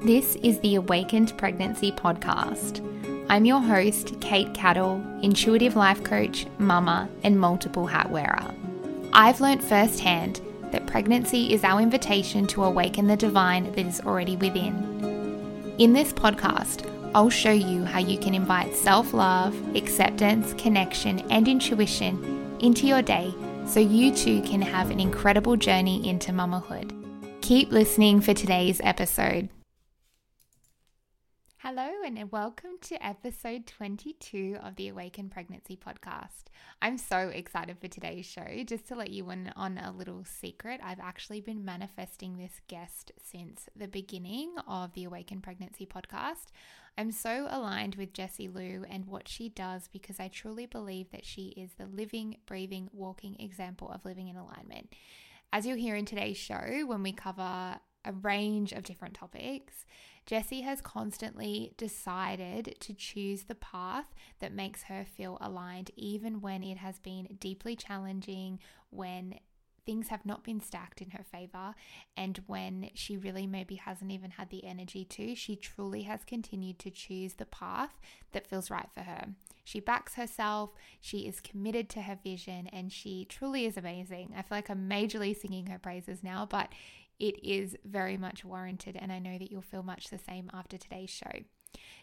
This is the Awakened Pregnancy Podcast. I'm your host, Kate Cattle, intuitive life coach, mama, and multiple hat wearer. I've learnt firsthand that pregnancy is our invitation to awaken the divine that is already within. In this podcast, I'll show you how you can invite self love, acceptance, connection, and intuition into your day so you too can have an incredible journey into mamahood. Keep listening for today's episode. Hello, and welcome to episode 22 of the Awaken Pregnancy podcast. I'm so excited for today's show. Just to let you in on a little secret, I've actually been manifesting this guest since the beginning of the Awaken Pregnancy podcast. I'm so aligned with Jesselou and what she does because I truly believe that she is the living, breathing, walking example of living in alignment. As you'll hear in today's show, when we cover a range of different topics, Jessie has constantly decided to choose the path that makes her feel aligned, even when it has been deeply challenging, when things have not been stacked in her favor, and when she really maybe hasn't even had the energy to, she truly has continued to choose the path that feels right for her. She backs herself, she is committed to her vision, and she truly is amazing. I feel like I'm majorly singing her praises now, but it is very much warranted, and I know that you'll feel much the same after today's show.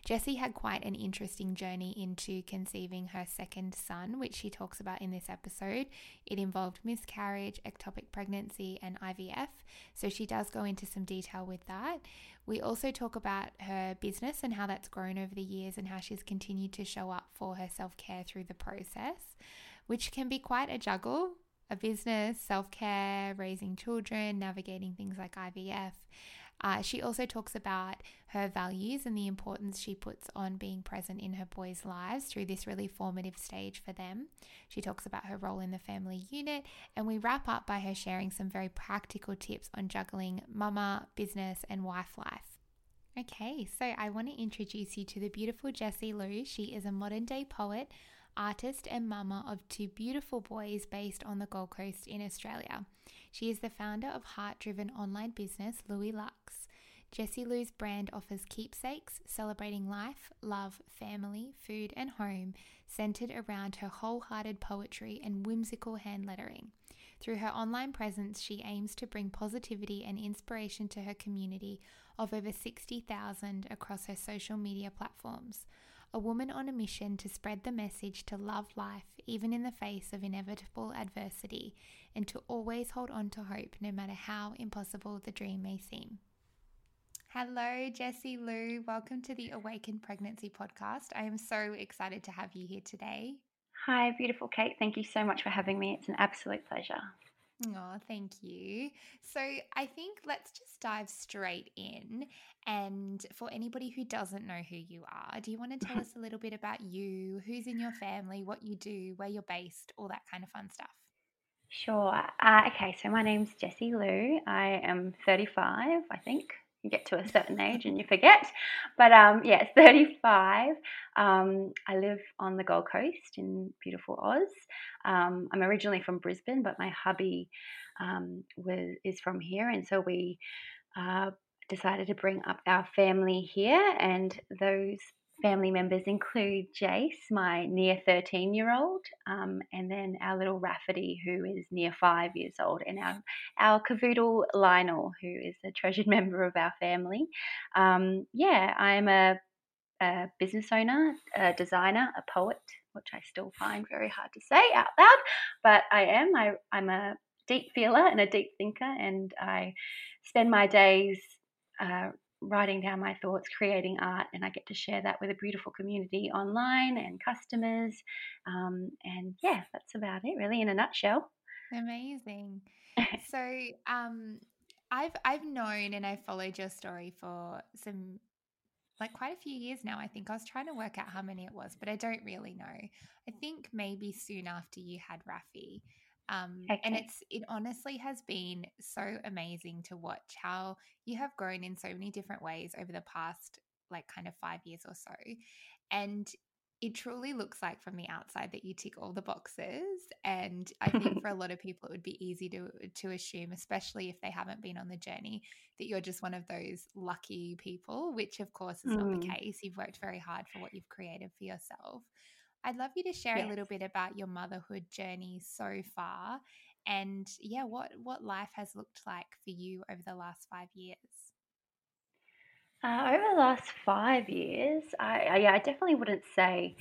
Jessie had quite an interesting journey into conceiving her second son, which she talks about in this episode. It involved miscarriage, ectopic pregnancy, and IVF, so she does go into some detail with that. We also talk about her business and how that's grown over the years and how she's continued to show up for her self care through the process, which can be quite a juggle a business, self care, raising children, navigating things like IVF. Uh, she also talks about her values and the importance she puts on being present in her boys' lives through this really formative stage for them. She talks about her role in the family unit, and we wrap up by her sharing some very practical tips on juggling mama, business, and wife life. Okay, so I want to introduce you to the beautiful Jesselou. She is a modern day poet artist and mama of two beautiful boys based on the Gold Coast in Australia. She is the founder of heart driven online business Louie Luxe. Jessie Lou's brand offers keepsakes celebrating life, love, family, food, and home, centered around her wholehearted poetry and whimsical hand lettering. Through her online presence, she aims to bring positivity and inspiration to her community of over 60,000 across her social media platforms a woman on a mission to spread the message to love life even in the face of inevitable adversity and to always hold on to hope no matter how impossible the dream may seem. Hello, Jesselou. Welcome to the Awakened Pregnancy podcast. I am so excited to have you here today. Hi, beautiful Kate. Thank you so much for having me. It's an absolute pleasure. Oh, thank you. So, I think let's just dive straight in. And for anybody who doesn't know who you are, do you want to tell us a little bit about you, who's in your family, what you do, where you're based, all that kind of fun stuff? Sure. Uh, okay, so my name's Jesselou. I am 35, I think. You get to a certain age and you forget. But um, yeah, 35. Um, I live on the Gold Coast in beautiful Oz. Um, I'm originally from Brisbane, but my hubby um, was, is from here. And so we uh, decided to bring up our family here, and those family members include Jace, my near 13 year old, um, and then our little Rafferty, who is near five years old, and our, our cavoodle Lionel, who is a treasured member of our family. Um, yeah, I'm a, a, business owner, a designer, a poet, which I still find very hard to say out loud, but I am. I, I'm a deep feeler and a deep thinker, and I spend my days uh, writing down my thoughts, creating art, and I get to share that with a beautiful community online and customers. Um, and yeah, that's about it, really, in a nutshell. Amazing. so, um, I've I've known and I followed your story for some like quite a few years now. I think I was trying to work out how many it was, but I don't really know. I think maybe soon after you had Rafi. Um, okay. And it's it honestly has been so amazing to watch how you have grown in so many different ways over the past like kind of five years or so. And it truly looks like from the outside that you tick all the boxes and i think for a lot of people it would be easy to to assume especially if they haven't been on the journey that you're just one of those lucky people which of course is mm. not the mm. case you've worked very hard for what you've created for yourself i'd love you to share yes. a little bit about your motherhood journey so far and yeah what what life has looked like for you over the last 5 years uh, over the last five years, I, I, yeah, I definitely wouldn't say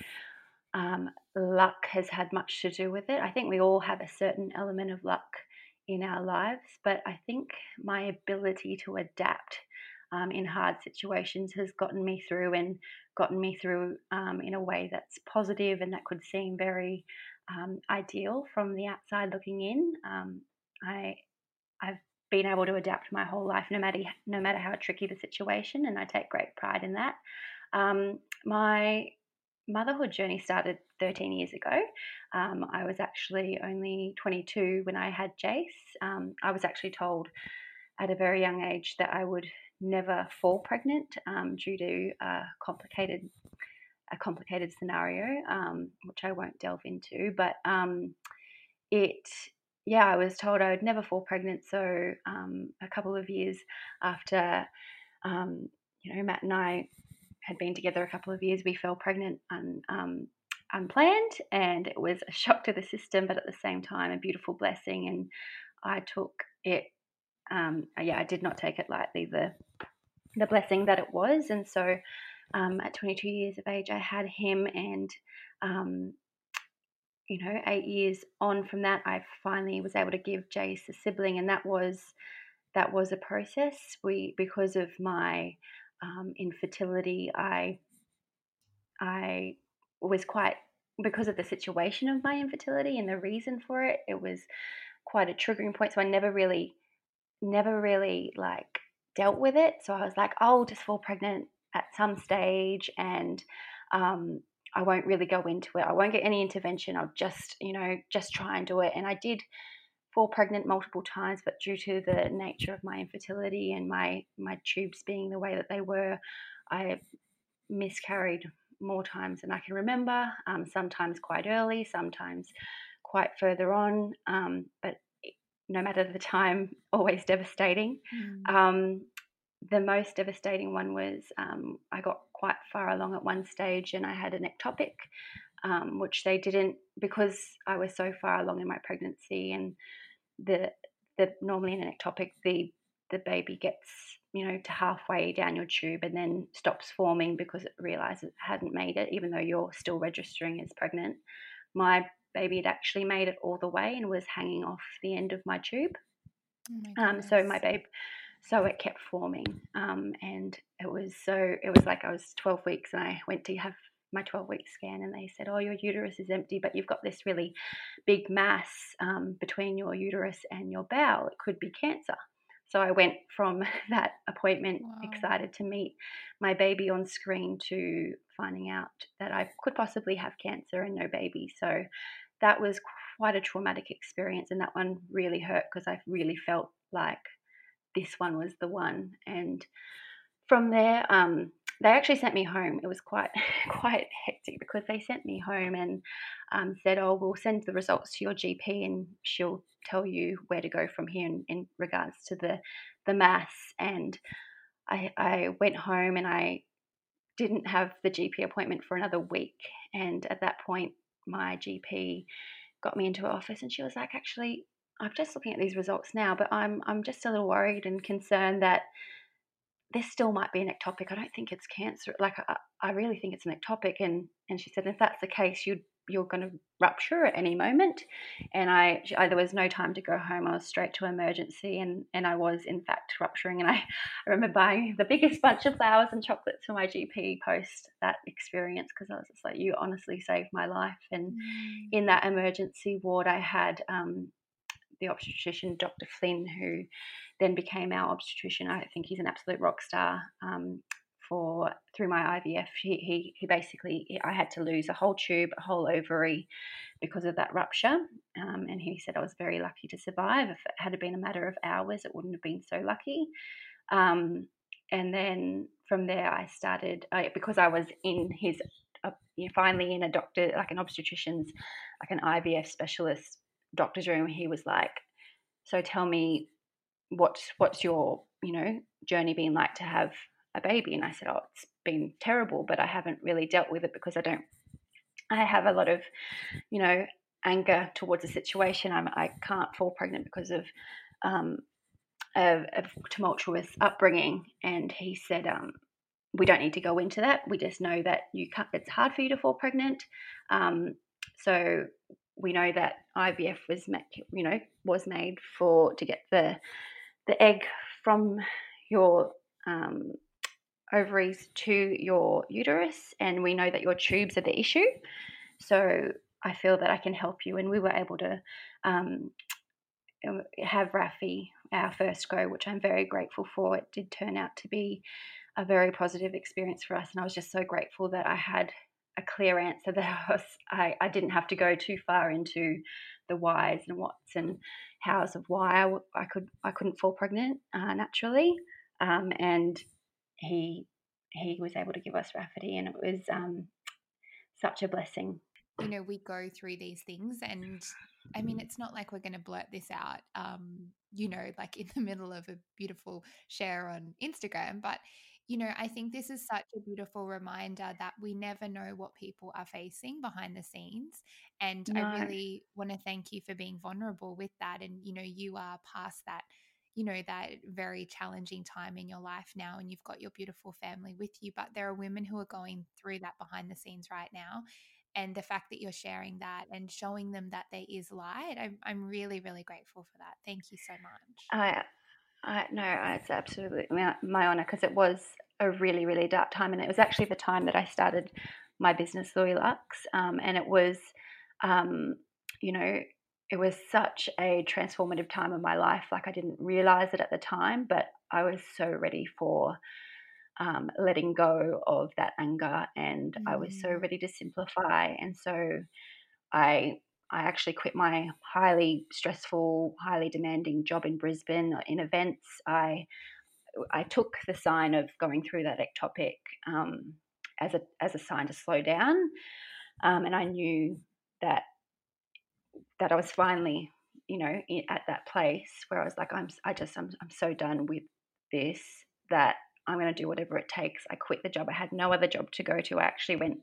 um, luck has had much to do with it. I think we all have a certain element of luck in our lives, but I think my ability to adapt um, in hard situations has gotten me through and gotten me through um, in a way that's positive and that could seem very um, ideal from the outside looking in. Um, I I've been able to adapt my whole life, no matter no matter how tricky the situation, and I take great pride in that. Um, my motherhood journey started 13 years ago. Um, I was actually only 22 when I had Jace. Um, I was actually told at a very young age that I would never fall pregnant um, due to a complicated a complicated scenario, um, which I won't delve into. But um, it yeah, I was told I would never fall pregnant. So um, a couple of years after, um, you know, Matt and I had been together a couple of years, we fell pregnant un, um, unplanned, and it was a shock to the system, but at the same time a beautiful blessing. And I took it. Um, yeah, I did not take it lightly. The the blessing that it was, and so um, at 22 years of age, I had him, and um, you know, eight years on from that, I finally was able to give Jace a sibling, and that was that was a process. We because of my um, infertility, I I was quite because of the situation of my infertility and the reason for it. It was quite a triggering point, so I never really, never really like dealt with it. So I was like, oh, I'll just fall pregnant at some stage, and um, I won't really go into it. I won't get any intervention. I'll just, you know, just try and do it. And I did fall pregnant multiple times, but due to the nature of my infertility and my my tubes being the way that they were, I miscarried more times than I can remember. Um, sometimes quite early, sometimes quite further on. Um, but no matter the time, always devastating. Mm. Um, the most devastating one was um, I got quite far along at one stage and I had an ectopic, um, which they didn't because I was so far along in my pregnancy and the the normally in an ectopic the the baby gets you know to halfway down your tube and then stops forming because it realizes it hadn't made it even though you're still registering as pregnant. My baby had actually made it all the way and was hanging off the end of my tube. Oh my um, so my babe so it kept forming um, and it was so it was like i was 12 weeks and i went to have my 12 week scan and they said oh your uterus is empty but you've got this really big mass um, between your uterus and your bowel it could be cancer so i went from that appointment wow. excited to meet my baby on screen to finding out that i could possibly have cancer and no baby so that was quite a traumatic experience and that one really hurt because i really felt like this one was the one. And from there, um, they actually sent me home. It was quite quite hectic because they sent me home and um, said, "Oh, we'll send the results to your GP and she'll tell you where to go from here in, in regards to the the mass." And I, I went home and I didn't have the GP appointment for another week. And at that point, my GP got me into her office and she was like, "Actually, I'm just looking at these results now, but I'm I'm just a little worried and concerned that this still might be an ectopic. I don't think it's cancer. Like I, I really think it's an ectopic. And and she said, if that's the case, you you're going to rupture at any moment. And I, I, there was no time to go home. I was straight to emergency, and and I was in fact rupturing. And I, I remember buying the biggest bunch of flowers and chocolates for my GP post that experience because I was just like, you honestly saved my life. And mm. in that emergency ward, I had um, the obstetrician, Dr. Flynn, who then became our obstetrician. I think he's an absolute rock star. Um, for through my IVF, he, he, he basically I had to lose a whole tube, a whole ovary, because of that rupture. Um, and he said I was very lucky to survive. If it had been a matter of hours, it wouldn't have been so lucky. Um, and then from there, I started I, because I was in his you know, finally in a doctor, like an obstetrician's, like an IVF specialist doctor's room, he was like, "So tell me, what's what's your you know journey been like to have a baby?" And I said, "Oh, it's been terrible, but I haven't really dealt with it because I don't. I have a lot of, you know, anger towards the situation. I'm I can't fall pregnant because of." Um, a, tumultuous upbringing, and he said, um, we don't need to go into that. We just know that you can't, it's hard for you to fall pregnant. Um, so we know that IVF was you know was made for to get the the egg from your um, ovaries to your uterus, and we know that your tubes are the issue. So I feel that I can help you, and we were able to um, have Rafi our first go, which I'm very grateful for. It did turn out to be a very positive experience for us. And I was just so grateful that I had a clear answer that I, was, I, I didn't have to go too far into the whys and whats and hows of why I, I could I couldn't fall pregnant uh, naturally. Um, and he he was able to give us Rafferty, and it was um, such a blessing. You know, we go through these things, and I mean, it's not like we're going to blurt this out, um, you know, like in the middle of a beautiful share on Instagram, but you know, I think this is such a beautiful reminder that we never know what people are facing behind the scenes. And no. I really want to thank you for being vulnerable with that. And, you know, you are past that, you know, that very challenging time in your life now, and you've got your beautiful family with you. But there are women who are going through that behind the scenes right now. And the fact that you're sharing that and showing them that there is light, I'm, I'm really, really grateful for that. Thank you so much. I I, no, it's absolutely my, my honor because it was a really, really dark time. And it was actually the time that I started my business, Louie Luxe. Um, and it was, um, you know, it was such a transformative time of my life. Like I didn't realize it at the time, but I was so ready for um, letting go of that anger and mm. I was so mm. ready to simplify. And so I I actually quit my highly stressful, highly demanding job in Brisbane uh, in events. I I took the sign of going through that ectopic um, as a as a sign to slow down, um, and I knew that that I was finally, you know, at that place where I was like, I'm I just I'm I'm so done with this that I'm going to do whatever it takes. I quit the job. I had no other job to go to. I actually went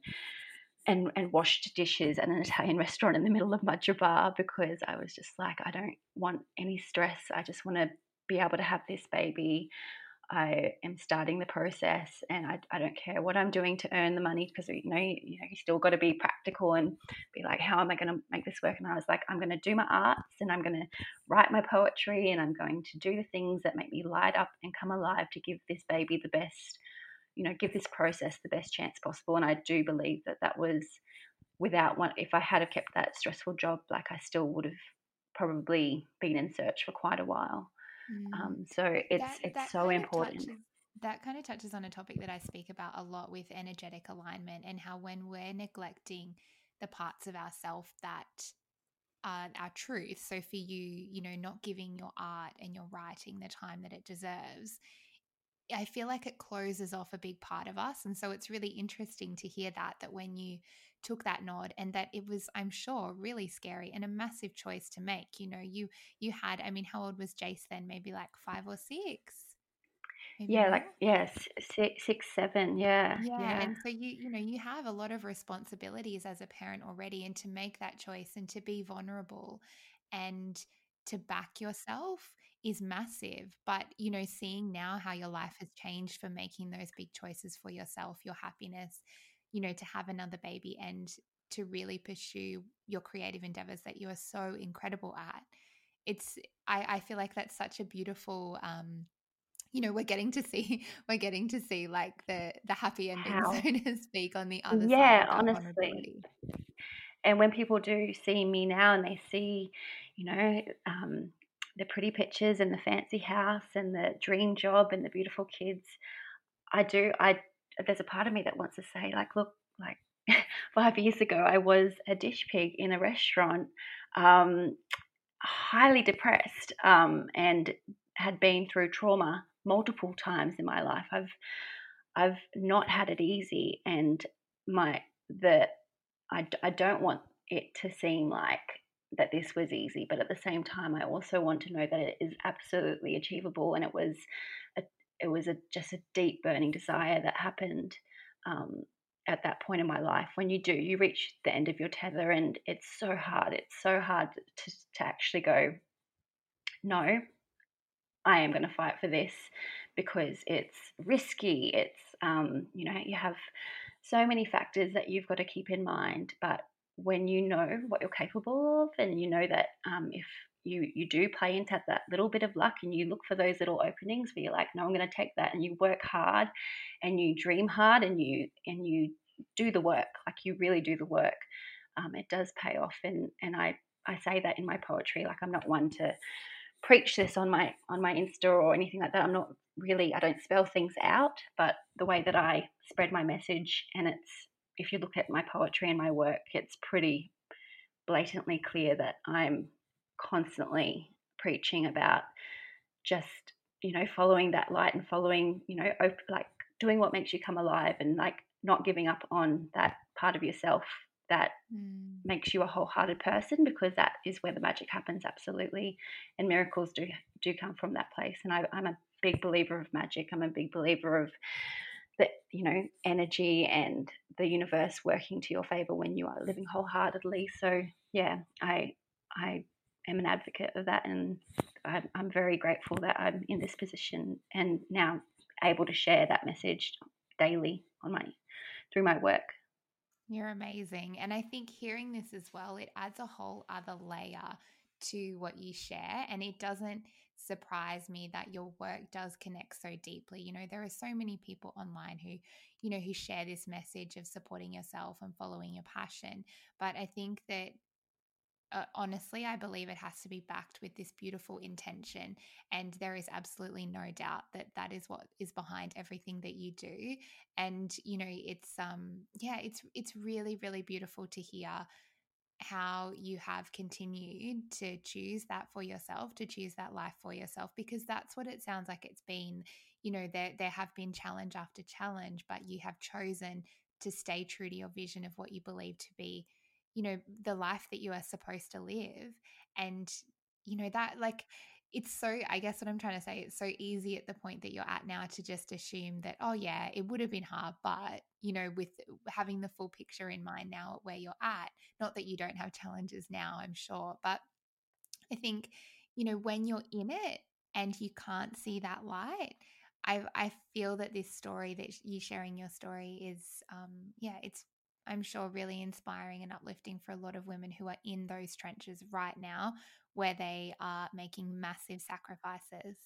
and and washed dishes at an Italian restaurant in the middle of Mudgeeraba because I was just like, I don't want any stress. I just want to be able to have this baby. I am starting the process, and I, I don't care what I'm doing to earn the money because you know you, you know you still got to be practical and be like, how am I going to make this work? And I was like, I'm going to do my arts, and I'm going to write my poetry, and I'm going to do the things that make me light up and come alive to give this baby the best you know, give this process the best chance possible. And I do believe that that was without one, if I had have kept that stressful job, like I still would have probably been in search for quite a while. Mm. Um, so it's that, it's that so important. Touches, that kind of touches on a topic that I speak about a lot with energetic alignment and how when we're neglecting the parts of ourself that are our truth. So for you, you know, not giving your art and your writing the time that it deserves, I feel like it closes off a big part of us. And so it's really interesting to hear that, that when you took that nod and that it was, I'm sure, really scary and a massive choice to make. You know, you, you had, I mean, how old was Jace then? Maybe like five or six? Maybe yeah, like, yes, yeah, six, six, seven. Yeah, yeah. Yeah. And so you, you know, you have a lot of responsibilities as a parent already. And to make that choice and to be vulnerable and to back yourself is massive. But, you know, seeing now how your life has changed for making those big choices for yourself, your happiness, you know, to have another baby and to really pursue your creative endeavors that you are so incredible at. It's, I, I feel like that's such a beautiful, um, you know, we're getting to see, we're getting to see like the the happy ending, how? so to speak, on the other yeah, side. Yeah, honestly. And when people do see me now and they see, you know, um, the pretty pictures and the fancy house and the dream job and the beautiful kids, I do. I there's a part of me that wants to say like, look, like five years ago, I was a dish pig in a restaurant, um, highly depressed, um, and had been through trauma multiple times in my life. I've I've not had it easy, and my that I, I don't want it to seem like that this was easy, but at the same time, I also want to know that it is absolutely achievable, and it was it was a, just a deep burning desire that happened um, at that point in my life. When you do, you reach the end of your tether, and it's so hard. It's so hard to to actually go, no, I am going to fight for this because it's risky. It's um, you know you have so many factors that you've got to keep in mind, but when you know what you're capable of and you know that um, if you you do play into that little bit of luck and you look for those little openings where you're like no i'm going to take that and you work hard and you dream hard and you and you do the work like you really do the work. Um, it does pay off and and i i say that in my poetry like i'm not one to preach this on my on my insta or anything like that. I'm not really i don't spell things out but the way that i spread my message and it's if you look at my poetry and my work, it's pretty blatantly clear that I'm constantly preaching about just you know following that light and following you know op- like doing what makes you come alive and like not giving up on that part of yourself that mm. makes you a wholehearted person because that is where the magic happens absolutely and miracles do do come from that place and I, i'm a big believer of magic i'm a big believer of the you know energy and the universe working to your favor when you are living wholeheartedly so yeah i i am an advocate of that and I'm, I'm very grateful that i'm in this position and now able to share that message daily on my through my work you're amazing and i think hearing this as well it adds a whole other layer to what you share and it doesn't surprise me that your work does connect so deeply. You know, there are so many people online who, you know, who share this message of supporting yourself and following your passion. But I think that uh, honestly, I believe it has to be backed with this beautiful intention. And there is absolutely no doubt that that is what is behind everything that you do. And, you know, it's, um, yeah, it's, it's really, really beautiful to hear how you have continued to choose that for yourself, to choose that life for yourself, because that's what it sounds like it's been. You know, there there have been challenge after challenge, but you have chosen to stay true to your vision of what you believe to be, you know, the life that you are supposed to live. And, you know, that like it's so i guess what i'm trying to say it's so easy at the point that you're at now to just assume that oh yeah it would have been hard but you know with having the full picture in mind now at where you're at not that you don't have challenges now i'm sure but i think you know when you're in it and you can't see that light i i feel that this story that you sharing your story is um yeah it's I'm sure really inspiring and uplifting for a lot of women who are in those trenches right now where they are making massive sacrifices.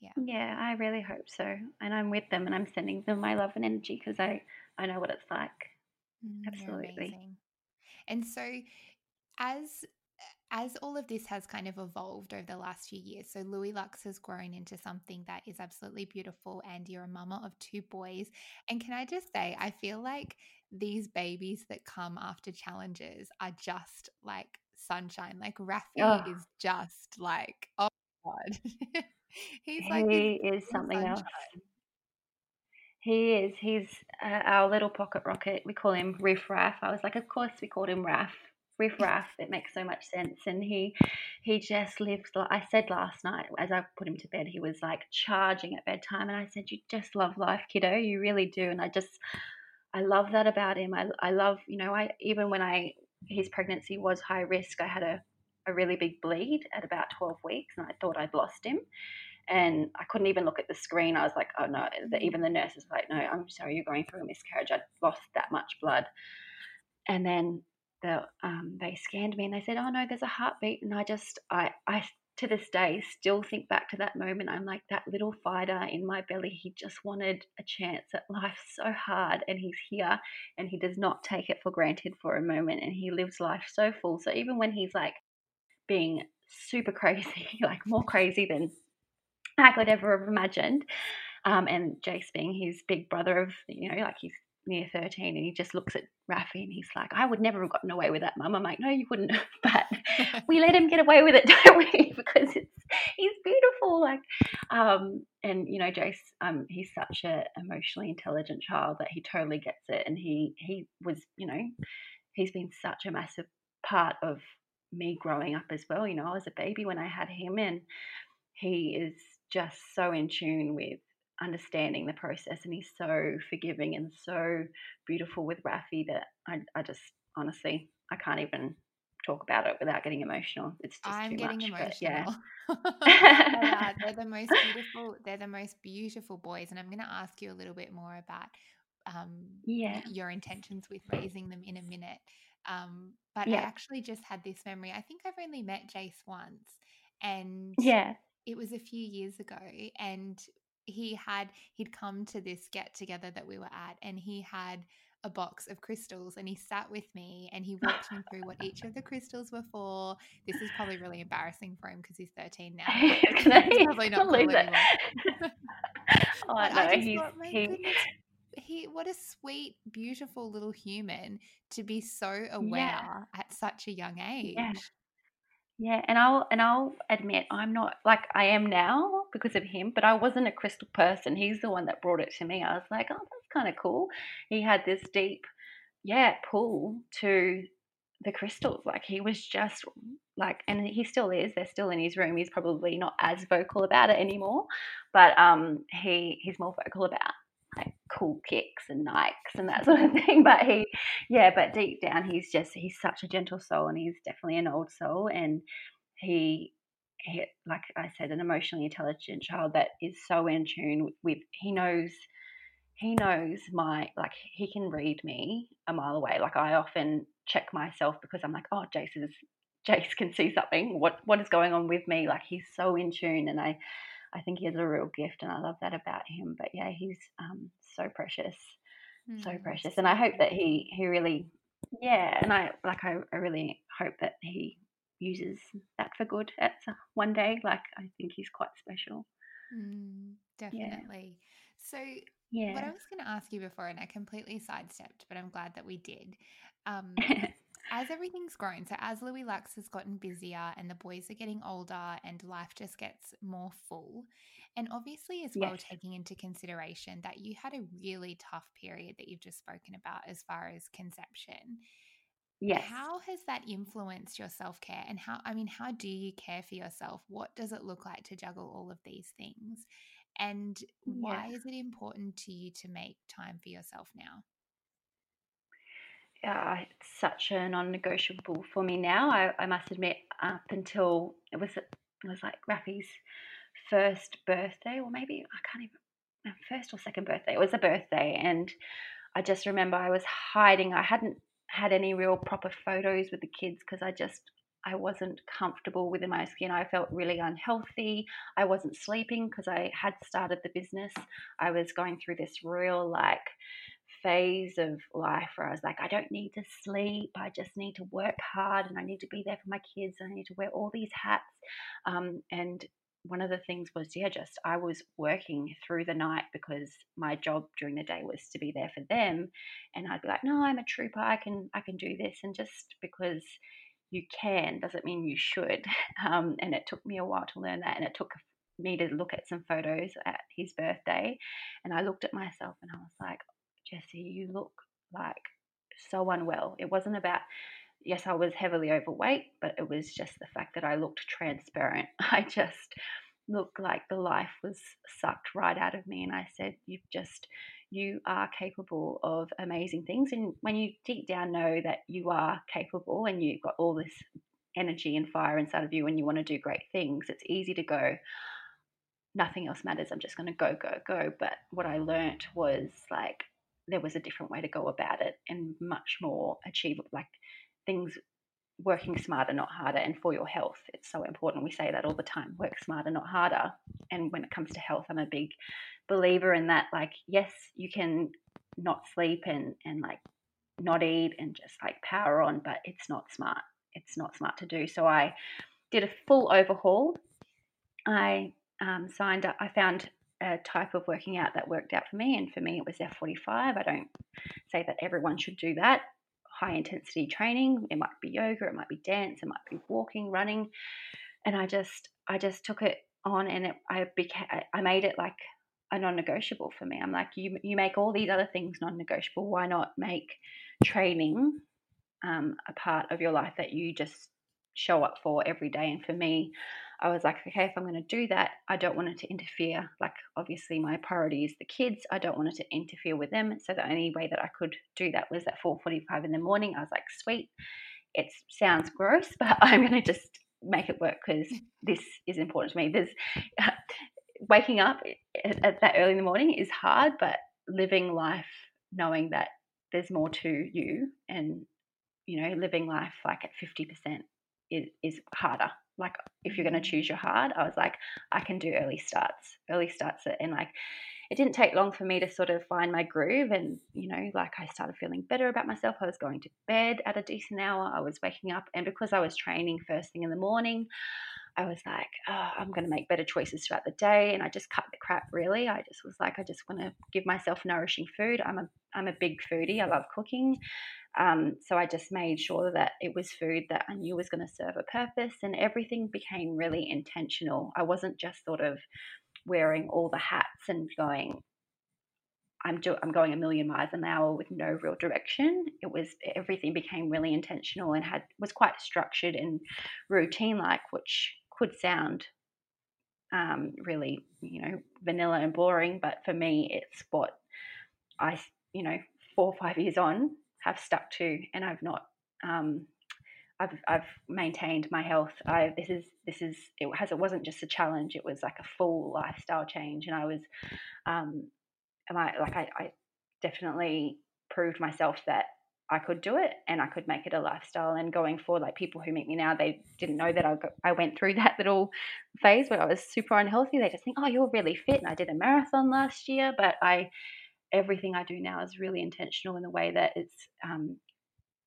Yeah. Yeah, I really hope so. And I'm with them and I'm sending them my love and energy because I, I know what it's like. Mm, Absolutely. And so as as all of this has kind of evolved over the last few years, so Louie Luxe has grown into something that is absolutely beautiful, and you're a mama of two boys. And can I just say, I feel like these babies that come after challenges are just like sunshine. Like Rafi oh. is just like, oh god, he's like he is something sunshine. else. He is. He's uh, our little pocket rocket. We call him Riff Raff. I was like, of course we called him Raff. Riff Raff. It makes so much sense. And he he just lives. I said last night as I put him to bed, he was like charging at bedtime, and I said, "You just love life, kiddo. You really do." And I just I love that about him. I I love you know I even when I his pregnancy was high risk. I had a, a really big bleed at about 12 weeks and I thought I'd lost him. And I couldn't even look at the screen. I was like, oh no, even the nurses were like, no, I'm sorry, you're going through a miscarriage. I'd lost that much blood. And then the, um, they scanned me and they said, oh no, there's a heartbeat. And I just, I, I to this day still think back to that moment. I'm like that little fighter in my belly. He just wanted a chance at life so hard, and he's here, and he does not take it for granted for a moment, and he lives life so full. So even when he's like being super crazy, like more crazy than I could ever have imagined, um, and Jace being his big brother of you know like he's near 13 and he just looks at Rafi and he's like, I would never have gotten away with that, mum. I'm like, no, you wouldn't. But we let him get away with it, don't we? because it's he's beautiful. Like, um, and you know, Jace, um, he's such an emotionally intelligent child that he totally gets it, and he he was, you know, he's been such a massive part of me growing up as well. You know, I was a baby when I had him, and he is just so in tune with understanding the process and he's so forgiving and so beautiful with Rafi that I, I just honestly I can't even talk about it without getting emotional. It's just I'm too getting much. emotional. yeah. yeah, they're the most beautiful. They're the most beautiful boys, and I'm going to ask you a little bit more about um, yeah. your intentions with raising them in a minute. Um, but Yeah. I actually just had this memory. I think I've only met Jace once, and Yeah. it was a few years ago and he had he'd come to this get together that we were at and he had a box of crystals and he sat with me and he walked me through what each of the crystals were for this is probably really embarrassing for him because he's 13 now He's probably not cool anymore oh but no, I he's thought, he. goodness, he what a sweet, beautiful little human to be so Yeah. aware at such a young age. Yeah. Yeah, and I'll and I'll admit I'm not like I am now because of him, but I wasn't a crystal person. He's the one that brought it to me. I was like, oh, that's kind of cool. He had this deep, yeah, pull to the crystals. Like he was just like, and he still is. They're still in his room. He's probably not as vocal about it anymore, but um, he he's more vocal about like cool kicks and Nikes and that sort of thing. But he, yeah, but deep down, he's just he's such a gentle soul, and he's definitely an old soul, and he. He, like I said, an emotionally intelligent child that is so in tune with. He knows he knows my like he can read me a mile away. Like I often check myself because I'm like, oh, Jace is Jace can see something. What what is going on with me? Like he's so in tune, and I I think he has a real gift, and I love that about him. But yeah, he's um so precious, so Mm, precious, and I hope that he he really yeah, and I like I, I really hope that he uses that for good at one day. Like I think he's quite special. Mm, Yeah, definitely. So, what yeah, I was going to ask you before, and I completely sidestepped, but I'm glad that we did. Um, as everything's grown, so as Louie Luxe has gotten busier and the boys are getting older and life just gets more full, and obviously as well yes, taking into consideration that you had a really tough period that you've just spoken about as far as conception. Yes, How has that influenced your self care? And how, I mean, how do you care for yourself? What does it look like to juggle all of these things? And yeah. why is it important to you to make time for yourself now? uh, it's such a non-negotiable for me now. I, I must admit, up until it was it was like Rafi's first birthday, or maybe I can't even first or second birthday. It was a birthday, and I just remember I was hiding. I hadn't had any real proper photos with the kids because I just I wasn't comfortable within my skin. I felt really unhealthy. I wasn't sleeping because I had started the business. I was going through this real like phase of life where I was like, I don't need to sleep. I just need to work hard and I need to be there for my kids. I need to wear all these hats. Um, and one of the things was, yeah, just I was working through the night because my job during the day was to be there for them. And I'd be like, no, I'm a trooper. I can, I can do this. And just because you can doesn't mean you should. Um, and it took me a while to learn that. And it took me to look at some photos at his birthday. And I looked at myself and I was like, Jesse, you look like so unwell. It wasn't about, yes, I was heavily overweight, but it was just the fact that I looked transparent. I just looked like the life was sucked right out of me. And I said, You've just, you are capable of amazing things. And when you deep down know that you are capable and you've got all this energy and fire inside of you and you want to do great things, it's easy to go, nothing else matters. I'm just going to go, go, go. But what I learnt was like there was a different way to go about it and much more achievable. Like things working smarter, not harder. And for your health, it's so important. We say that all the time work smarter, not harder. And when it comes to health, I'm a big believer in that. Like, yes, you can not sleep and, and like not eat and just like power on, but it's not smart. It's not smart to do. So I did a full overhaul. I um, signed up. I found a type of working out that worked out for me, and for me, it was F45. I don't say that everyone should do that. High intensity training. It might be yoga. It might be dance. It might be walking, running. And I just I just took it on and it, I became, I made it like a non-negotiable for me. I'm like, you, you make all these other things non-negotiable. Why not make training um, a part of your life that you just show up for every day? And for me, I was like, okay, if I'm going to do that, I don't want it to interfere. Like, obviously, my priority is the kids. I don't want it to interfere with them. So the only way that I could do that was at 4:45 in the morning. I was like, sweet. It sounds gross, but I'm going to just make it work because this is important to me. There's waking up at, at that early in the morning is hard, but living life knowing that there's more to you and you know living life like at 50% is, is harder like if you're going to choose your hard i was like i can do early starts early starts and like it didn't take long for me to sort of find my groove and you know like i started feeling better about myself. I was going to bed at a decent hour. I was waking up and because i was training first thing in the morning i was like oh, i'm going to make better choices throughout the day and i just cut the crap really. I just was like i just want to give myself nourishing food. I'm a i'm a big foodie. I love cooking. Um, so I just made sure that it was food that I knew was going to serve a purpose, and everything became really intentional. I wasn't just sort of wearing all the hats and going, I'm do- I'm going a million miles an hour with no real direction. It was everything became really intentional and had was quite structured and routine like, which could sound um, really you know vanilla and boring, but for me, it's what I you know four or five years on have stuck to, and I've not. Um, I've I've maintained my health. I this is this is it has it wasn't just a challenge. It was like a full lifestyle change, and I was, um, am I like I, I definitely proved myself that I could do it and I could make it a lifestyle. And going forward, like people who meet me now, they didn't know that I, I went through that little phase where I was super unhealthy. They just think, oh, you're really fit. And I did a marathon last year, but I everything I do now is really intentional in the way that it's um,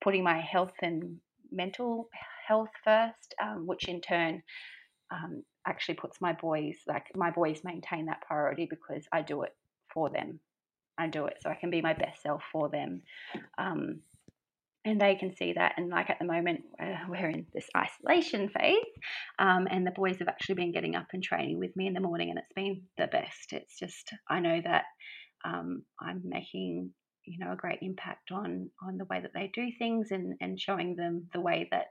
putting my health and mental health first, um, which in turn um, actually puts my boys like my boys maintain that priority because I do it for them. I do it so I can be my best self for them. Um, and they can see that. And like at the moment, uh, we're in this isolation phase, um, and the boys have actually been getting up and training with me in the morning, and it's been the best. It's just I know that um, I'm making you know a great impact on on the way that they do things and and showing them the way that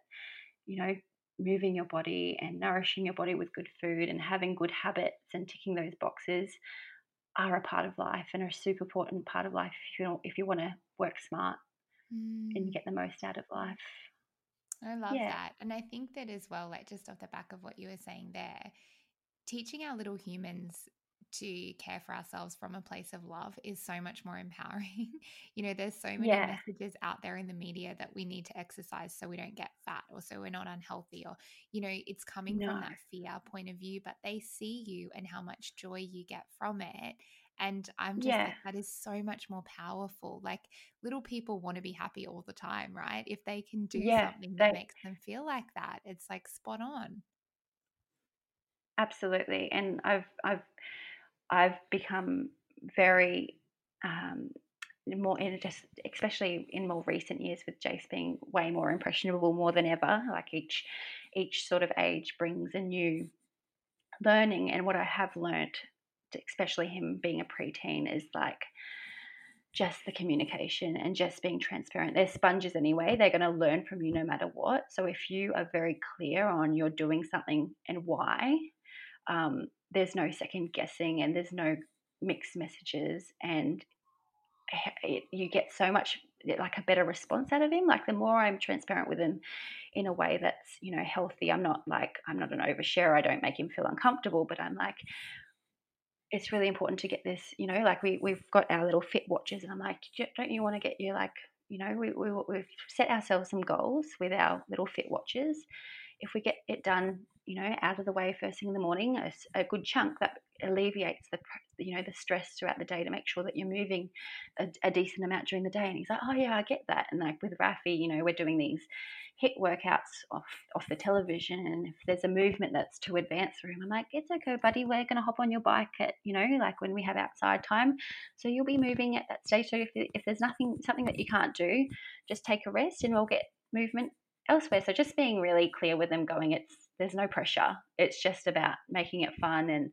you know moving your body and nourishing your body with good food and having good habits and ticking those boxes are a part of life and are a super important part of life if you if you want to work smart mm. and get the most out of life. I love yeah. that. And I think that as well, like just off the back of what you were saying there, teaching our little humans to care for ourselves from a place of love is so much more empowering. you know, there's so many yeah. messages out there in the media that we need to exercise so we don't get fat or so we're not unhealthy or, you know, it's coming no. from that fear point of view, but they see you and how much joy you get from it. And I'm just yeah. like, that is so much more powerful. Like little people want to be happy all the time, right? If they can do yeah, something that makes them feel like that, it's like spot on. Absolutely. And I've I've I've become very um, more in just especially in more recent years with Jace being way more impressionable more than ever. Like each each sort of age brings a new learning, and what I have learned, especially him being a preteen, is like just the communication and just being transparent. They're sponges anyway. They're going to learn from you no matter what. So if you are very clear on you're doing something and why, um, there's no second guessing and there's no mixed messages and it, you get so much like a better response out of him like the more i'm transparent with him in a way that's you know healthy i'm not like i'm not an overshare i don't make him feel uncomfortable but i'm like it's really important to get this you know like we, we've got our little fit watches and i'm like don't you want to get your like you know we, we, we've set ourselves some goals with our little fit watches. If we get it done you know, out of the way first thing in the morning, a, a, good chunk that alleviates the, you know, the stress throughout the day to make sure that you're moving a, a, decent amount during the day. And he's like, oh yeah, I get that. And like with Rafi, you know, we're doing these HIIT workouts off off the television, and if there's a movement that's too advanced for him, I'm like, it's okay, buddy. We're gonna hop on your bike at, you know, like when we have outside time. So you'll be moving at that stage. So if, if there's nothing, something that you can't do, just take a rest, and we'll get movement elsewhere. So just being really clear with them, going, it's there's no pressure. It's just about making it fun and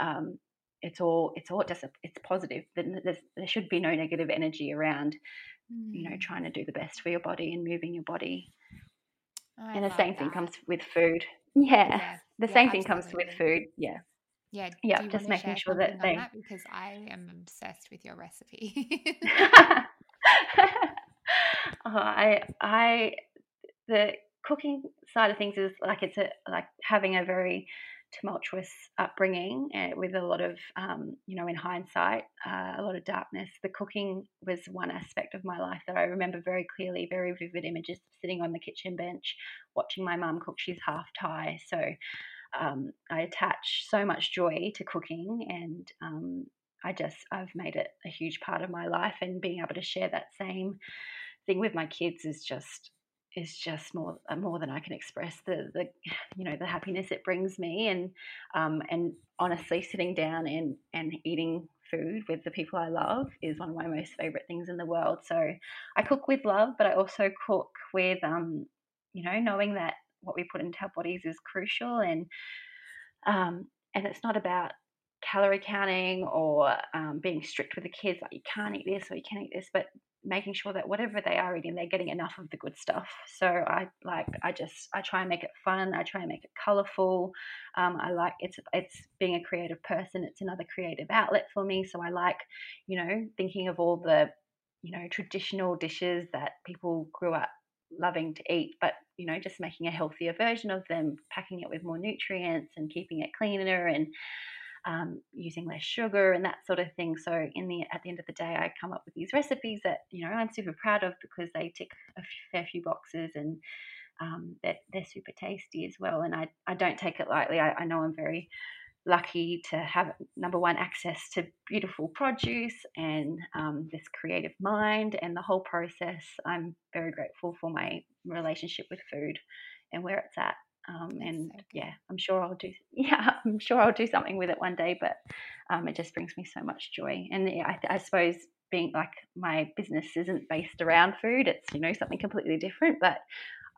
um, it's all it's all just it's positive. There's, there should be no negative energy around, mm. you know, mm. trying to do the best for your body and moving your body. Oh, and the same that. thing comes with food. Yeah, yeah. the yeah, same thing comes with food. Yeah. Yeah, yeah, just making sure that they that? because I am obsessed with your recipe. oh, I I the cooking side of things is like it's a like having a very tumultuous upbringing uh, with a lot of, um, you know, in hindsight, uh, a lot of darkness. The cooking was one aspect of my life that I remember very clearly, very vivid images sitting on the kitchen bench watching my mum cook. She's half Thai, so um, I attach so much joy to cooking, and um, I just I've made it a huge part of my life, and being able to share that same thing with my kids is just is just more uh, more than I can express. The the you know the happiness it brings me, and um, and honestly, sitting down and and eating food with the people I love is one of my most favorite things in the world. So I cook with love, but I also cook with um, you know knowing that what we put into our bodies is crucial, and um, and it's not about calorie counting or um, being strict with the kids like you can't eat this or you can't eat this but making sure that whatever they are eating, they're getting enough of the good stuff. So I like I just I try and make it fun. I try and make it colorful. Um, I like it's it's being a creative person. It's another creative outlet for me. So I like you know thinking of all the you know traditional dishes that people grew up loving to eat, but you know just making a healthier version of them, packing it with more nutrients and keeping it cleaner and um, using less sugar and that sort of thing. So in the at the end of the day, I come up with these recipes that you know I'm super proud of because they tick a fair few boxes and um, they're, they're super tasty as well. And I, I don't take it lightly. I, I know I'm very lucky to have number one access to beautiful produce and um, this creative mind and the whole process. I'm very grateful for my relationship with food and where it's at. Um, and so yeah, I'm sure I'll do. Yeah, I'm sure I'll do something with it one day. But um, it just brings me so much joy. And yeah, I, I, suppose being like my business isn't based around food; it's you know something completely different. But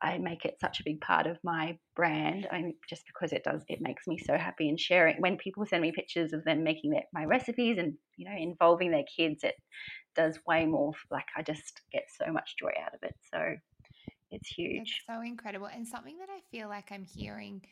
I make it such a big part of my brand. I mean, just because it does, it makes me so happy. And sharing when people send me pictures of them making their, my recipes and you know involving their kids, it does way more. Like I just get so much joy out of it. So it's huge. It's so incredible. And something that I feel like I'm hearing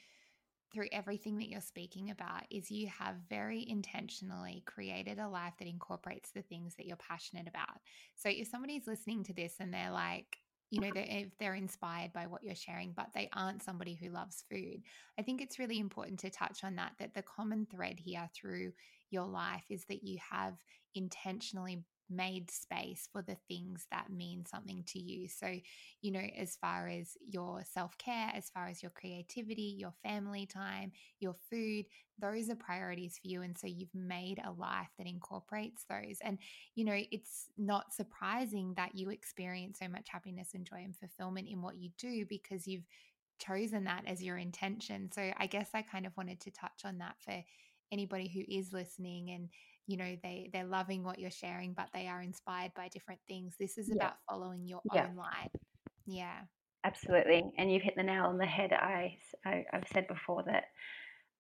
through everything that you're speaking about is you have very intentionally created a life that incorporates the things that you're passionate about. So if somebody's listening to this and they're like, you know, they're, if they're inspired by what you're sharing, but they aren't somebody who loves food, I think it's really important to touch on that. That the common thread here through your life is that you have intentionally made space for the things that mean something to you. So, you know, as far as your self care, as far as your creativity, your family time, your food, those are priorities for you. And so you've made a life that incorporates those. And, you know, it's not surprising that you experience so much happiness and joy and fulfillment in what you do because you've chosen that as your intention. So I guess I kind of wanted to touch on that for anybody who is listening and you know they they're loving what you're sharing but they are inspired by different things this is yeah. about following your yeah. own light yeah absolutely and you've hit the nail on the head i, I have said before that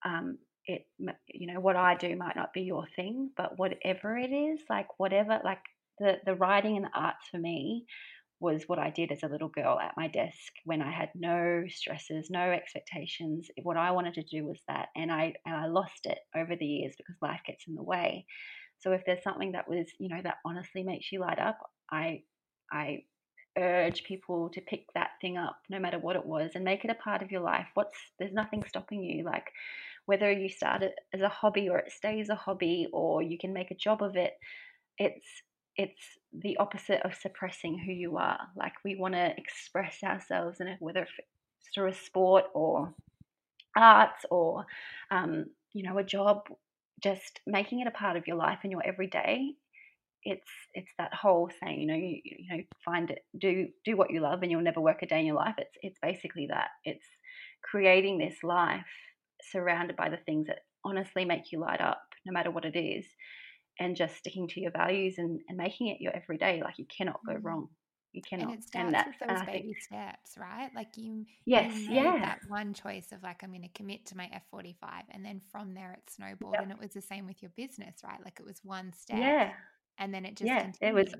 um it you know what i do might not be your thing but whatever it is like whatever like the the writing and the arts for me was what I did as a little girl at my desk when I had no stresses, no expectations. What I wanted to do was that, and I and I lost it over the years because life gets in the way. So if there's something that was, you know, that honestly makes you light up, I I urge people to pick that thing up, no matter what it was, and make it a part of your life. What's there's nothing stopping you, like whether you start it as a hobby or it stays a hobby or you can make a job of it. It's it's the opposite of suppressing who you are. Like we want to express ourselves, and whether it's through a sport or arts or um, you know a job, just making it a part of your life and your everyday. It's it's that whole saying, you know, you, you know, find it, do do what you love, and you'll never work a day in your life. It's it's basically that. It's creating this life surrounded by the things that honestly make you light up, no matter what it is and just sticking to your values and, and making it your everyday like you cannot go mm-hmm. wrong You cannot. And it starts and with those baby think, steps, right? Like you, yes, you yeah, that one choice of like, I'm going to commit to my F45. And then from there, it snowballed. yep, And it was the same with your business, right? Like it was one step yeah, and then it just yeah. It was.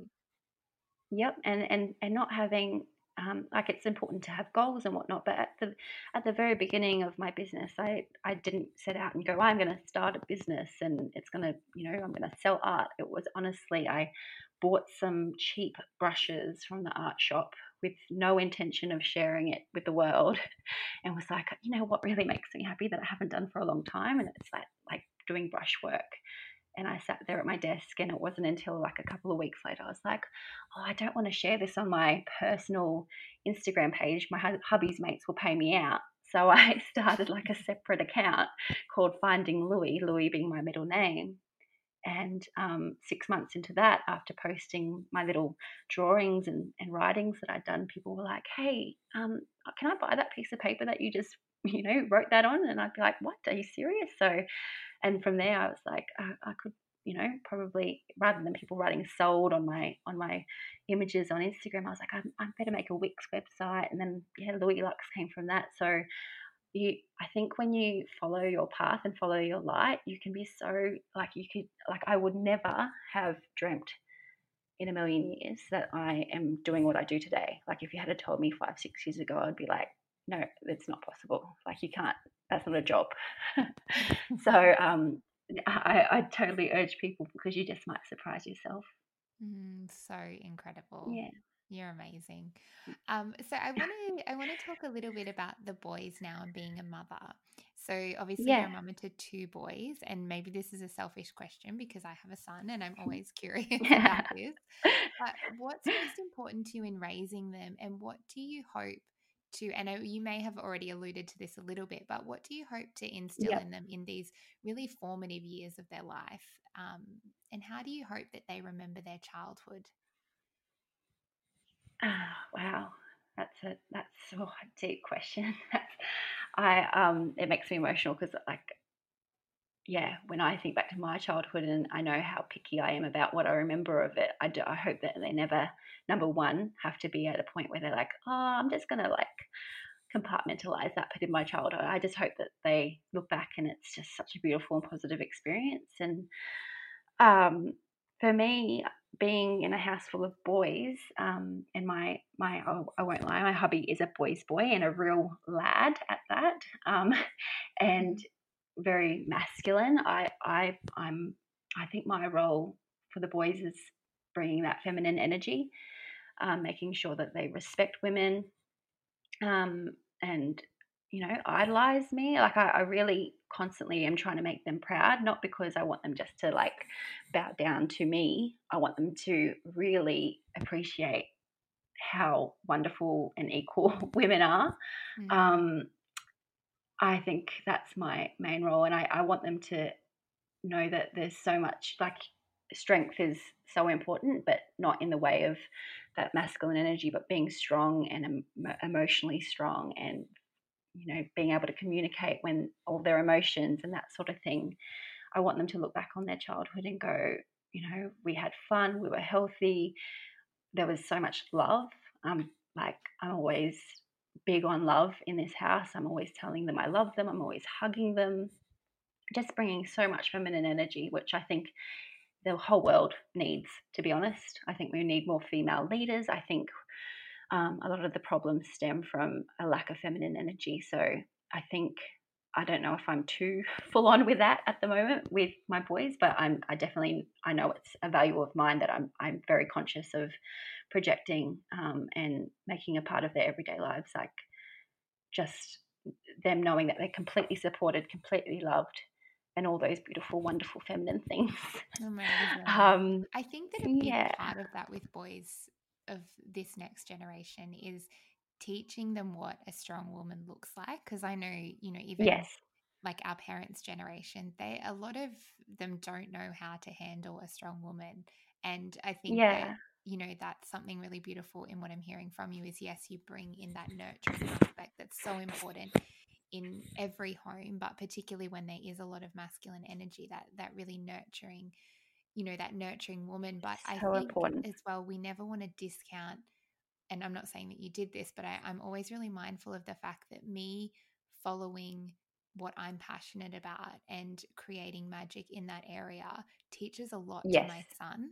Yep, and and and not having um, like it's important to have goals and whatnot, but at the at the very beginning of my business, I I didn't set out and go, I'm going to start a business and it's going to, you know, I'm going to sell art. It was honestly, I bought some cheap brushes from the art shop with no intention of sharing it with the world, and was like, you know, what really makes me happy that I haven't done for a long time, and it's like like doing brush work and I sat there at my desk, and it wasn't until like a couple of weeks later I was like, "Oh, I don't want to share this on my personal Instagram page. My hubby's mates will pay me out." So I started like a separate account called Finding Louie, Louie being my middle name. And um, six months into that, after posting my little drawings and, and writings that I'd done, people were like, "Hey, um, can I buy that piece of paper that you just you know wrote that on?" And I'd be like, "What? Are you serious?" So and from there I was like I, I could you know probably rather than people writing sold on my on my images on Instagram I was like I, I better make a Wix website. And then yeah Louie Luxe came from that. So you I think when you follow your path and follow your light you can be so like you could like I would never have dreamt in a million years that I am doing what I do today. Like if you had told me five six years ago I'd be like no it's not possible. Like you can't that's not a job. so um, I, I totally urge people because you just might surprise yourself. Mm, so incredible. Yeah. You're amazing. Um, so I want to I want to talk a little bit about the boys now and being a mother. So obviously Yeah. you're a mama to two boys, and maybe this is a selfish question because I have a son and I'm always curious about this. But what's most important to you in raising them, and what do you hope to and you may have already alluded to this a little bit but what do you hope to instill Yep. in them in these really formative years of their life um, and how do you hope that they remember their childhood Ah, wow. That's a that's a deep question. I um it makes me emotional because like yeah, when I think back to my childhood and I know how picky I am about what I remember of it, I do I hope that they never number one have to be at a point where they're like, oh, I'm just gonna like compartmentalize that bit in my childhood. I just hope that they look back and it's just such a beautiful and positive experience. And um, for me, being in a house full of boys, um, and my my oh, I won't lie, my hubby is a boy's boy and a real lad at that, um, and very masculine. I I I'm I think my role for the boys is bringing that feminine energy, um, making sure that they respect women, um, and you know idolize me. Like I, I really constantly am trying to make them proud, not because I want them just to like bow down to me. I want them to really appreciate how wonderful and equal women are. Mm. Um, I think that's my main role, and I, I want them to know that there's so much like strength is so important, but not in the way of that masculine energy, but being strong and em- emotionally strong and you know being able to communicate when all their emotions and that sort of thing. I want them to look back on their childhood and go, you know, we had fun, we were healthy, there was so much love. Um, like I'm always big on love in this house. I'm always telling them I love them. I'm always hugging them. Just bringing so much feminine energy, which I think the whole world needs, to be honest. I think we need more female leaders. I think um, a lot of the problems stem from a lack of feminine energy. So I think I don't know if I'm too full on with that at the moment with my boys, but I'm I definitely I know it's a value of mine that I'm I'm very conscious of projecting um, and making a part of their everyday lives. Like just them knowing that they're completely supported, completely loved, and all those beautiful, wonderful feminine things. Amazing. Um, I think that a big yeah, part of that with boys of this next generation is teaching them what a strong woman looks like. Because I know, you know, even yes, like our parents' generation, they a lot of them don't know how to handle a strong woman. And I think yeah, that, you know, that's something really beautiful in what I'm hearing from you is yes, you bring in that nurturing aspect that's so important in every home, but particularly when there is a lot of masculine energy, that that really nurturing, you know, that nurturing woman. But I think important. as well, we never want to discount and I'm not saying that you did this, but I, I'm always really mindful of the fact that me following what I'm passionate about and creating magic in that area teaches a lot yes. to my son.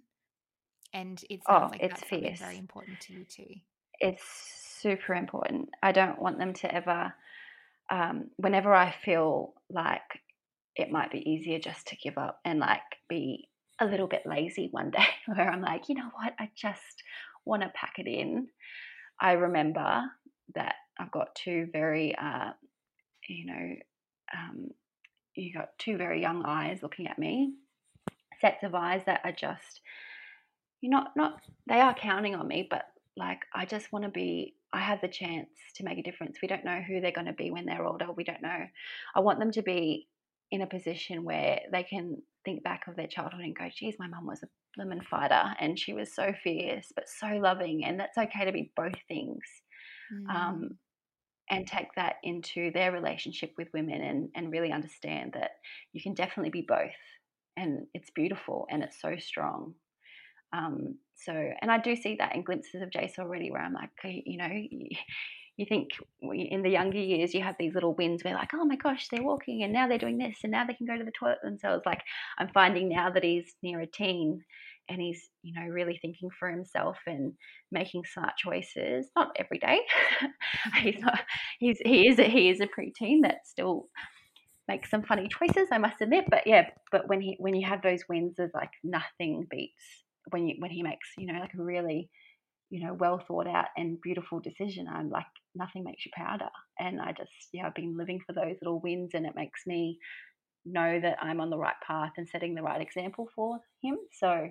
And it sounds oh, like it's that's fierce. very important to you too. It's super important. I don't want them to ever, um, whenever I feel like it might be easier just to give up and like be a little bit lazy one day where I'm like, you know what, I just want to pack it in. I remember that I've got two very, uh, you know, um, you got two very young eyes looking at me, sets of eyes that are just, you're not, not, they are counting on me, but like, I just want to be, I have the chance to make a difference. We don't know who they're going to be when they're older. We don't know. I want them to be in a position where they can think back of their childhood and go, geez, my mum was a lemon fighter and she was so fierce but so loving. And that's okay to be both things. Mm. Um, and take that into their relationship with women and, and really understand that you can definitely be both. And it's beautiful and it's so strong. Um, so, and I do see that in glimpses of Jace already where I'm like, you know, you think in the younger years you have these little wins where like oh my gosh they're walking and now they're doing this and now they can go to the toilet. Themselves like i'm finding now that he's near a teen and he's you know really thinking for himself and making smart choices not every day. He's not he's he is a, he is a preteen that still makes some funny choices i must admit. But yeah but when he when you have those wins there's like nothing beats when you when he makes you know like a really you know well thought out and beautiful decision. I'm like nothing makes you prouder. And I just, yeah, I've been living for those little wins and it makes me know that I'm on the right path and setting the right example for him. So,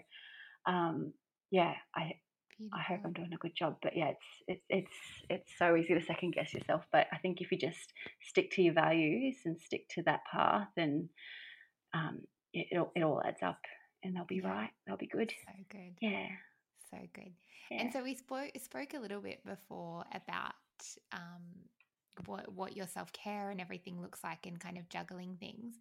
um, yeah, I, Beautiful. I hope I'm doing a good job. But yeah, it's, it's, it's, it's so easy to second guess yourself. But I think if you just stick to your values and stick to that path and, um, it, it, it all adds up and they'll be right. They'll be good. So good. Yeah. So good. Yeah. And so we spoke spoke a little bit before about um, what what your self care and everything looks like, and kind of juggling things.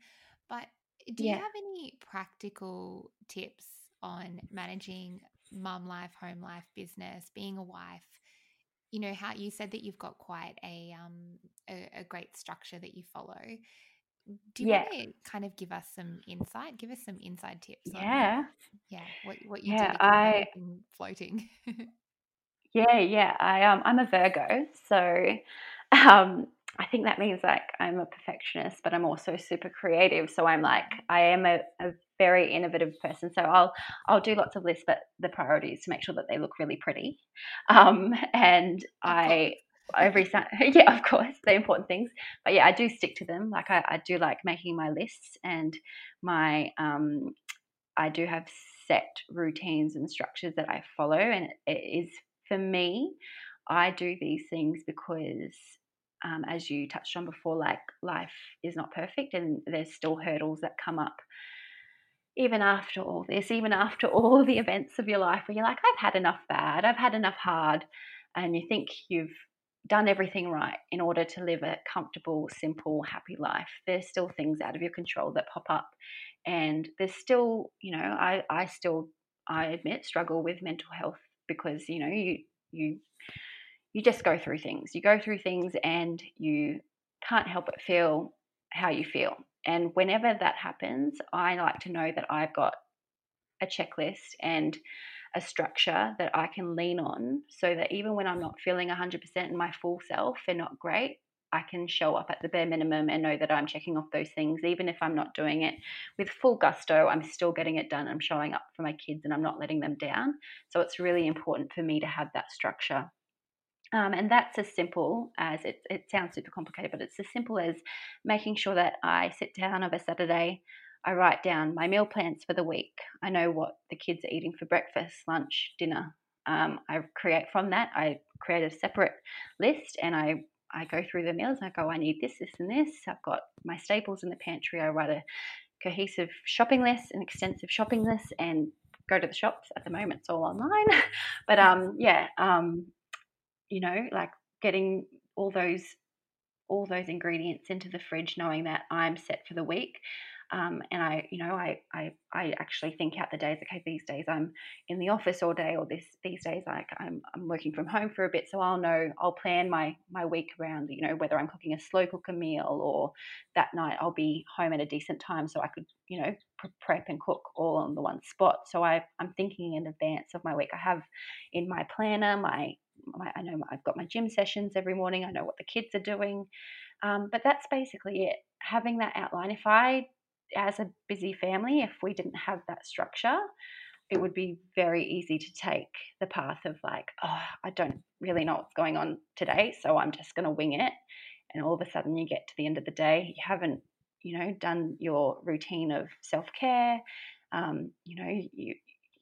But do yeah. you have any practical tips on managing mum life, home life, business, being a wife? You know how you said that you've got quite a um a, a great structure that you follow. Do you yeah. want to kind of give us some insight? Give us some inside tips. Yeah. On, yeah. What what you yeah, do I floating. Yeah, yeah. I um I'm a Virgo, so um I think that means like I'm a perfectionist, but I'm also super creative. So I'm like I am a, a very innovative person. So I'll I'll do lots of lists, but the priority is to make sure that they look really pretty. Um, and I every yeah, of course, the important things. But yeah, I do stick to them. Like I, I do like making my lists and my um I do have set routines and structures that I follow, and it is for me, I do these things because, um, as you touched on before, like life is not perfect and there's still hurdles that come up even after all this, even after all the events of your life where you're like, I've had enough bad, I've had enough hard, and you think you've done everything right in order to live a comfortable, simple, happy life. There's still things out of your control that pop up. And there's still, you know, I, I still, I admit, struggle with mental health because you know you you you just go through things. You go through things and you can't help but feel how you feel. And whenever that happens, I like to know that I've got a checklist and a structure that I can lean on so that even when I'm not feeling 100% in my full self and not great, I can show up at the bare minimum and know that I'm checking off those things. Even if I'm not doing it with full gusto, I'm still getting it done. I'm showing up for my kids and I'm not letting them down. So it's really important for me to have that structure. Um, and that's as simple as it, it sounds super complicated, but it's as simple as making sure that I sit down of a Saturday, I write down my meal plans for the week. I know what the kids are eating for breakfast, lunch, dinner. Um, I create from that, I create a separate list and I I go through the meals. I go, I need this, this, and this. I've got my staples in the pantry. I write a cohesive shopping list, an extensive shopping list, and go to the shops. At the moment, it's all online. but um, yeah, um, you know, like getting all those all those ingredients into the fridge, knowing that I'm set for the week. Um, and I, you know, I, I, I actually think out the days. Okay, these days I'm in the office all day, or this these days like I'm, I'm working from home for a bit. So I'll know I'll plan my my week around, you know, whether I'm cooking a slow cooker meal or that night I'll be home at a decent time, so I could, you know, prep and cook all on the one spot. So I, I'm thinking in advance of my week. I have in my planner my, my I know I've got my gym sessions every morning. I know what the kids are doing. Um, but that's basically it. Having that outline. If I as a busy family, if we didn't have that structure, it would be very easy to take the path of like, oh, I don't really know what's going on today, so I'm just going to wing it. And all of a sudden, you get to the end of the day, you haven't, you know, done your routine of self care. Um, you know, you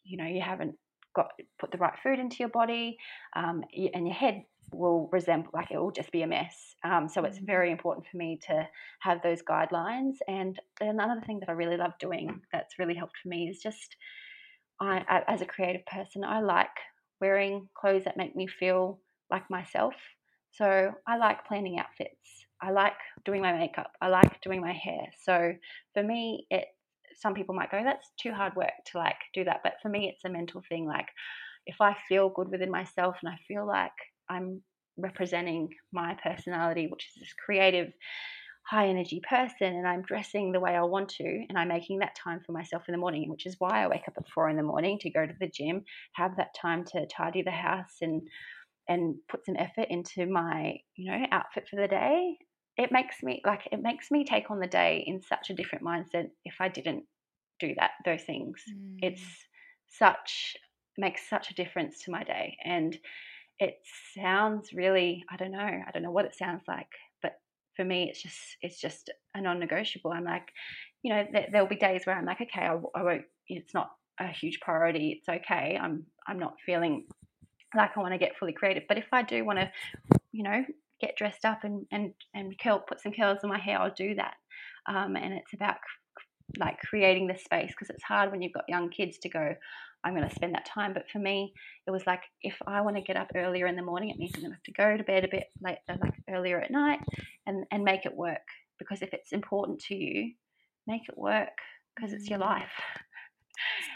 you know, you haven't got put the right food into your body, um, and your head will resemble like it will just be a mess. Um, so it's mm. very important for me to have those guidelines. And another thing that I really love doing that's really helped for me is just I, as a creative person, I like wearing clothes that make me feel like myself. So I like planning outfits. I like doing my makeup. I like doing my hair. So for me, it some people might go, that's too hard work to like do that. But for me, it's a mental thing. Like if I feel good within myself and I feel like I'm representing my personality, which is this creative, high energy person, and I'm dressing the way I want to, and I'm making that time for myself in the morning, which is why I wake up at four in the morning to go to the gym, have that time to tidy the house and and put some effort into my, you know, outfit for the day. It makes me like it makes me take on the day in such a different mindset if I didn't do that, those things. Mm. It's such makes such a difference to my day. And it sounds really i don't know i don't know what it sounds like but for me it's just it's just a non-negotiable. I'm like you know there, will be days where i'm like okay I, I won't it's not a huge priority it's okay i'm i'm not feeling like i want to get fully creative. But if i do want to you know get dressed up and and and curl put some curls in my hair i'll do that. Um, and it's about like creating the space because it's hard when you've got young kids to go I'm going to spend that time. But for me, it was like if I want to get up earlier in the morning, it means I'm going to have to go to bed a bit later, like earlier at night, and and make it work. Because if it's important to you, make it work because it's your mm. life.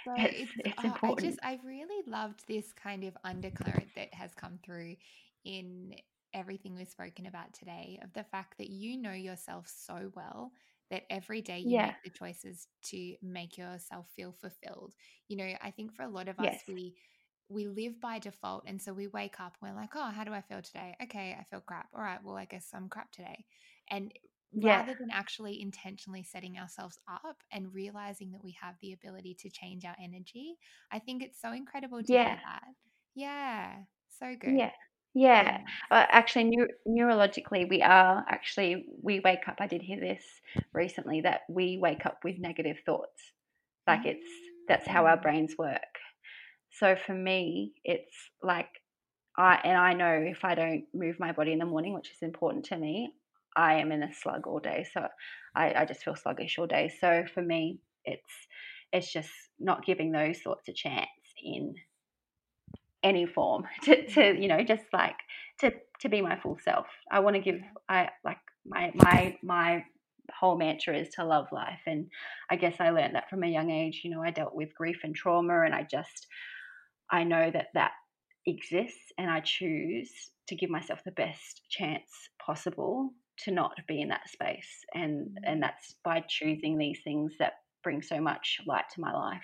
So it's, it's, it's oh, important. I just I really loved this kind of undercurrent that has come through in everything we've spoken about today of the fact that you know yourself so well that every day you yeah. make the choices to make yourself feel fulfilled. You know, I think for a lot of us, yes. we we live by default and so we wake up we're like oh how do i feel today okay i feel crap all right well i guess i'm crap today and yeah. rather than actually intentionally setting ourselves up and realizing that we have the ability to change our energy i think it's so incredible to yeah. hear that yeah so good yeah yeah, uh, actually, neu- neurologically, we are actually we wake up. I did hear this recently that we wake up with negative thoughts. Like it's that's how our mm. brains work. So for me, it's like I and I know if I don't move my body in the morning, which is important to me, I am in a slug all day. So I, I just feel sluggish all day. So for me, it's it's just not giving those thoughts a chance in any form to, to you know just like to to be my full self. I want to give i like my my my whole mantra is to love life and i guess i learned that from a young age. You know i dealt with grief and trauma and i just i know that that exists and i choose to give myself the best chance possible to not be in that space. And mm-hmm. and that's by choosing these things that bring so much light to my life.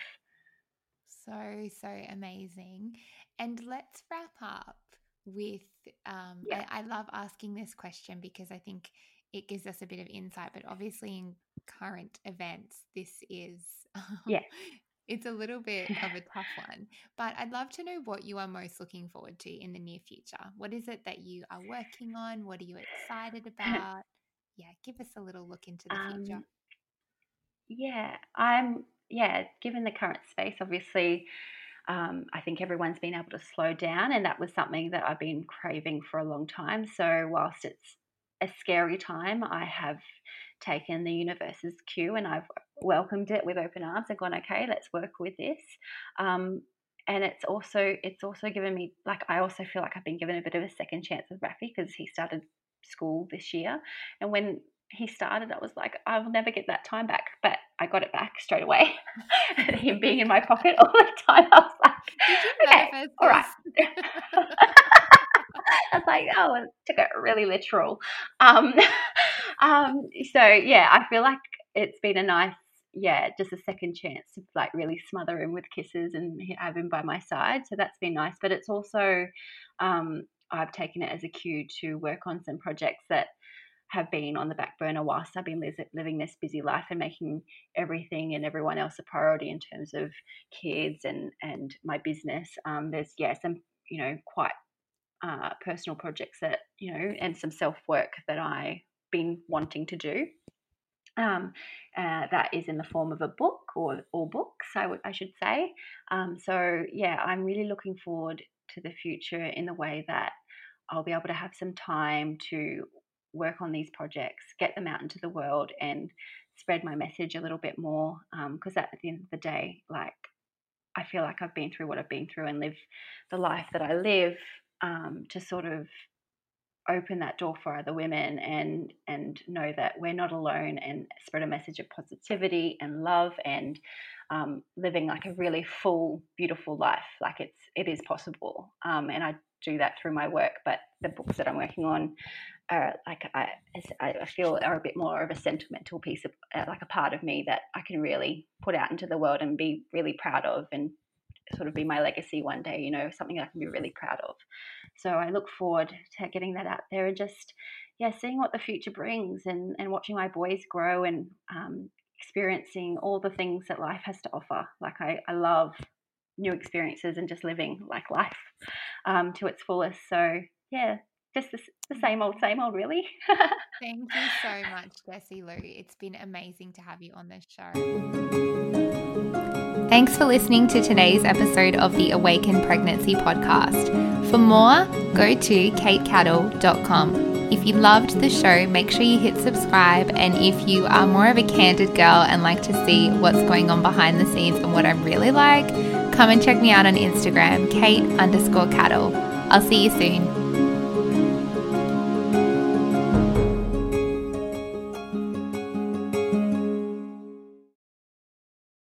So so amazing and let's wrap up with um, yeah. I, I love asking this question because I think it gives us a bit of insight, but obviously in current events, this is um, yeah. It's a little bit of a tough one, but I'd love to know what you are most looking forward to in the near future. What is it that you are working on? What are you excited about? Yeah, give us a little look into the um, future. Yeah, I'm, yeah, given the current space, obviously, um, I think everyone's been able to slow down, and that was something that I've been craving for a long time. So, whilst it's a scary time, I have taken the universe's cue and I've welcomed it with open arms and gone, okay, let's work with this. Um, and it's also it's also given me like I also feel like I've been given a bit of a second chance with Rafi because he started school this year, and when he started, I was like, I will never get that time back. But I got it back straight away. him being in my pocket all the time, I was like, okay, all right. I was like, oh, took it really literal. Um, um, so yeah, I feel like it's been a nice, yeah, just a second chance to like really smother him with kisses and have him by my side. So that's been nice. But it's also, um, I've taken it as a cue to work on some projects that have been on the back burner whilst I've been living this busy life and making everything and everyone else a priority in terms of kids and and my business. Um, there's yeah some you know quite uh, personal projects that you know and some self work that I've been wanting to do. Um, uh, that is in the form of a book or or books, I should say. Um, so yeah, I'm really looking forward to the future in the way that I'll be able to have some time to work on these projects, get them out into the world, and spread my message a little bit more. Because um, at the end of the day, like I feel like I've been through what I've been through and live the life that I live um, to sort of open that door for other women and and know that we're not alone and spread a message of positivity and love and um, living like a really full beautiful life like it's it is possible um, and i do that through my work but the books that i'm working on are like I, I feel are a bit more of a sentimental piece of uh, like a part of me that I can really put out into the world and be really proud of and sort of be my legacy one day, you know, something that I can be really proud of. So I look forward to getting that out there and just, yeah, seeing what the future brings and, and watching my boys grow and um, experiencing all the things that life has to offer. Like I, I love new experiences and just living like life um, to its fullest. So yeah, just the, the same old, same old, really. Thank you so much, Jesselou. It's been amazing to have you on this show. Thanks for listening to today's episode of the Awaken Pregnancy podcast. For more, go to katecattle.com. If you loved the show, make sure you hit subscribe. And if you are more of a candid girl and like to see what's going on behind the scenes and what I'm really like, come and check me out on Instagram, Kate underscore cattle. I'll see you soon.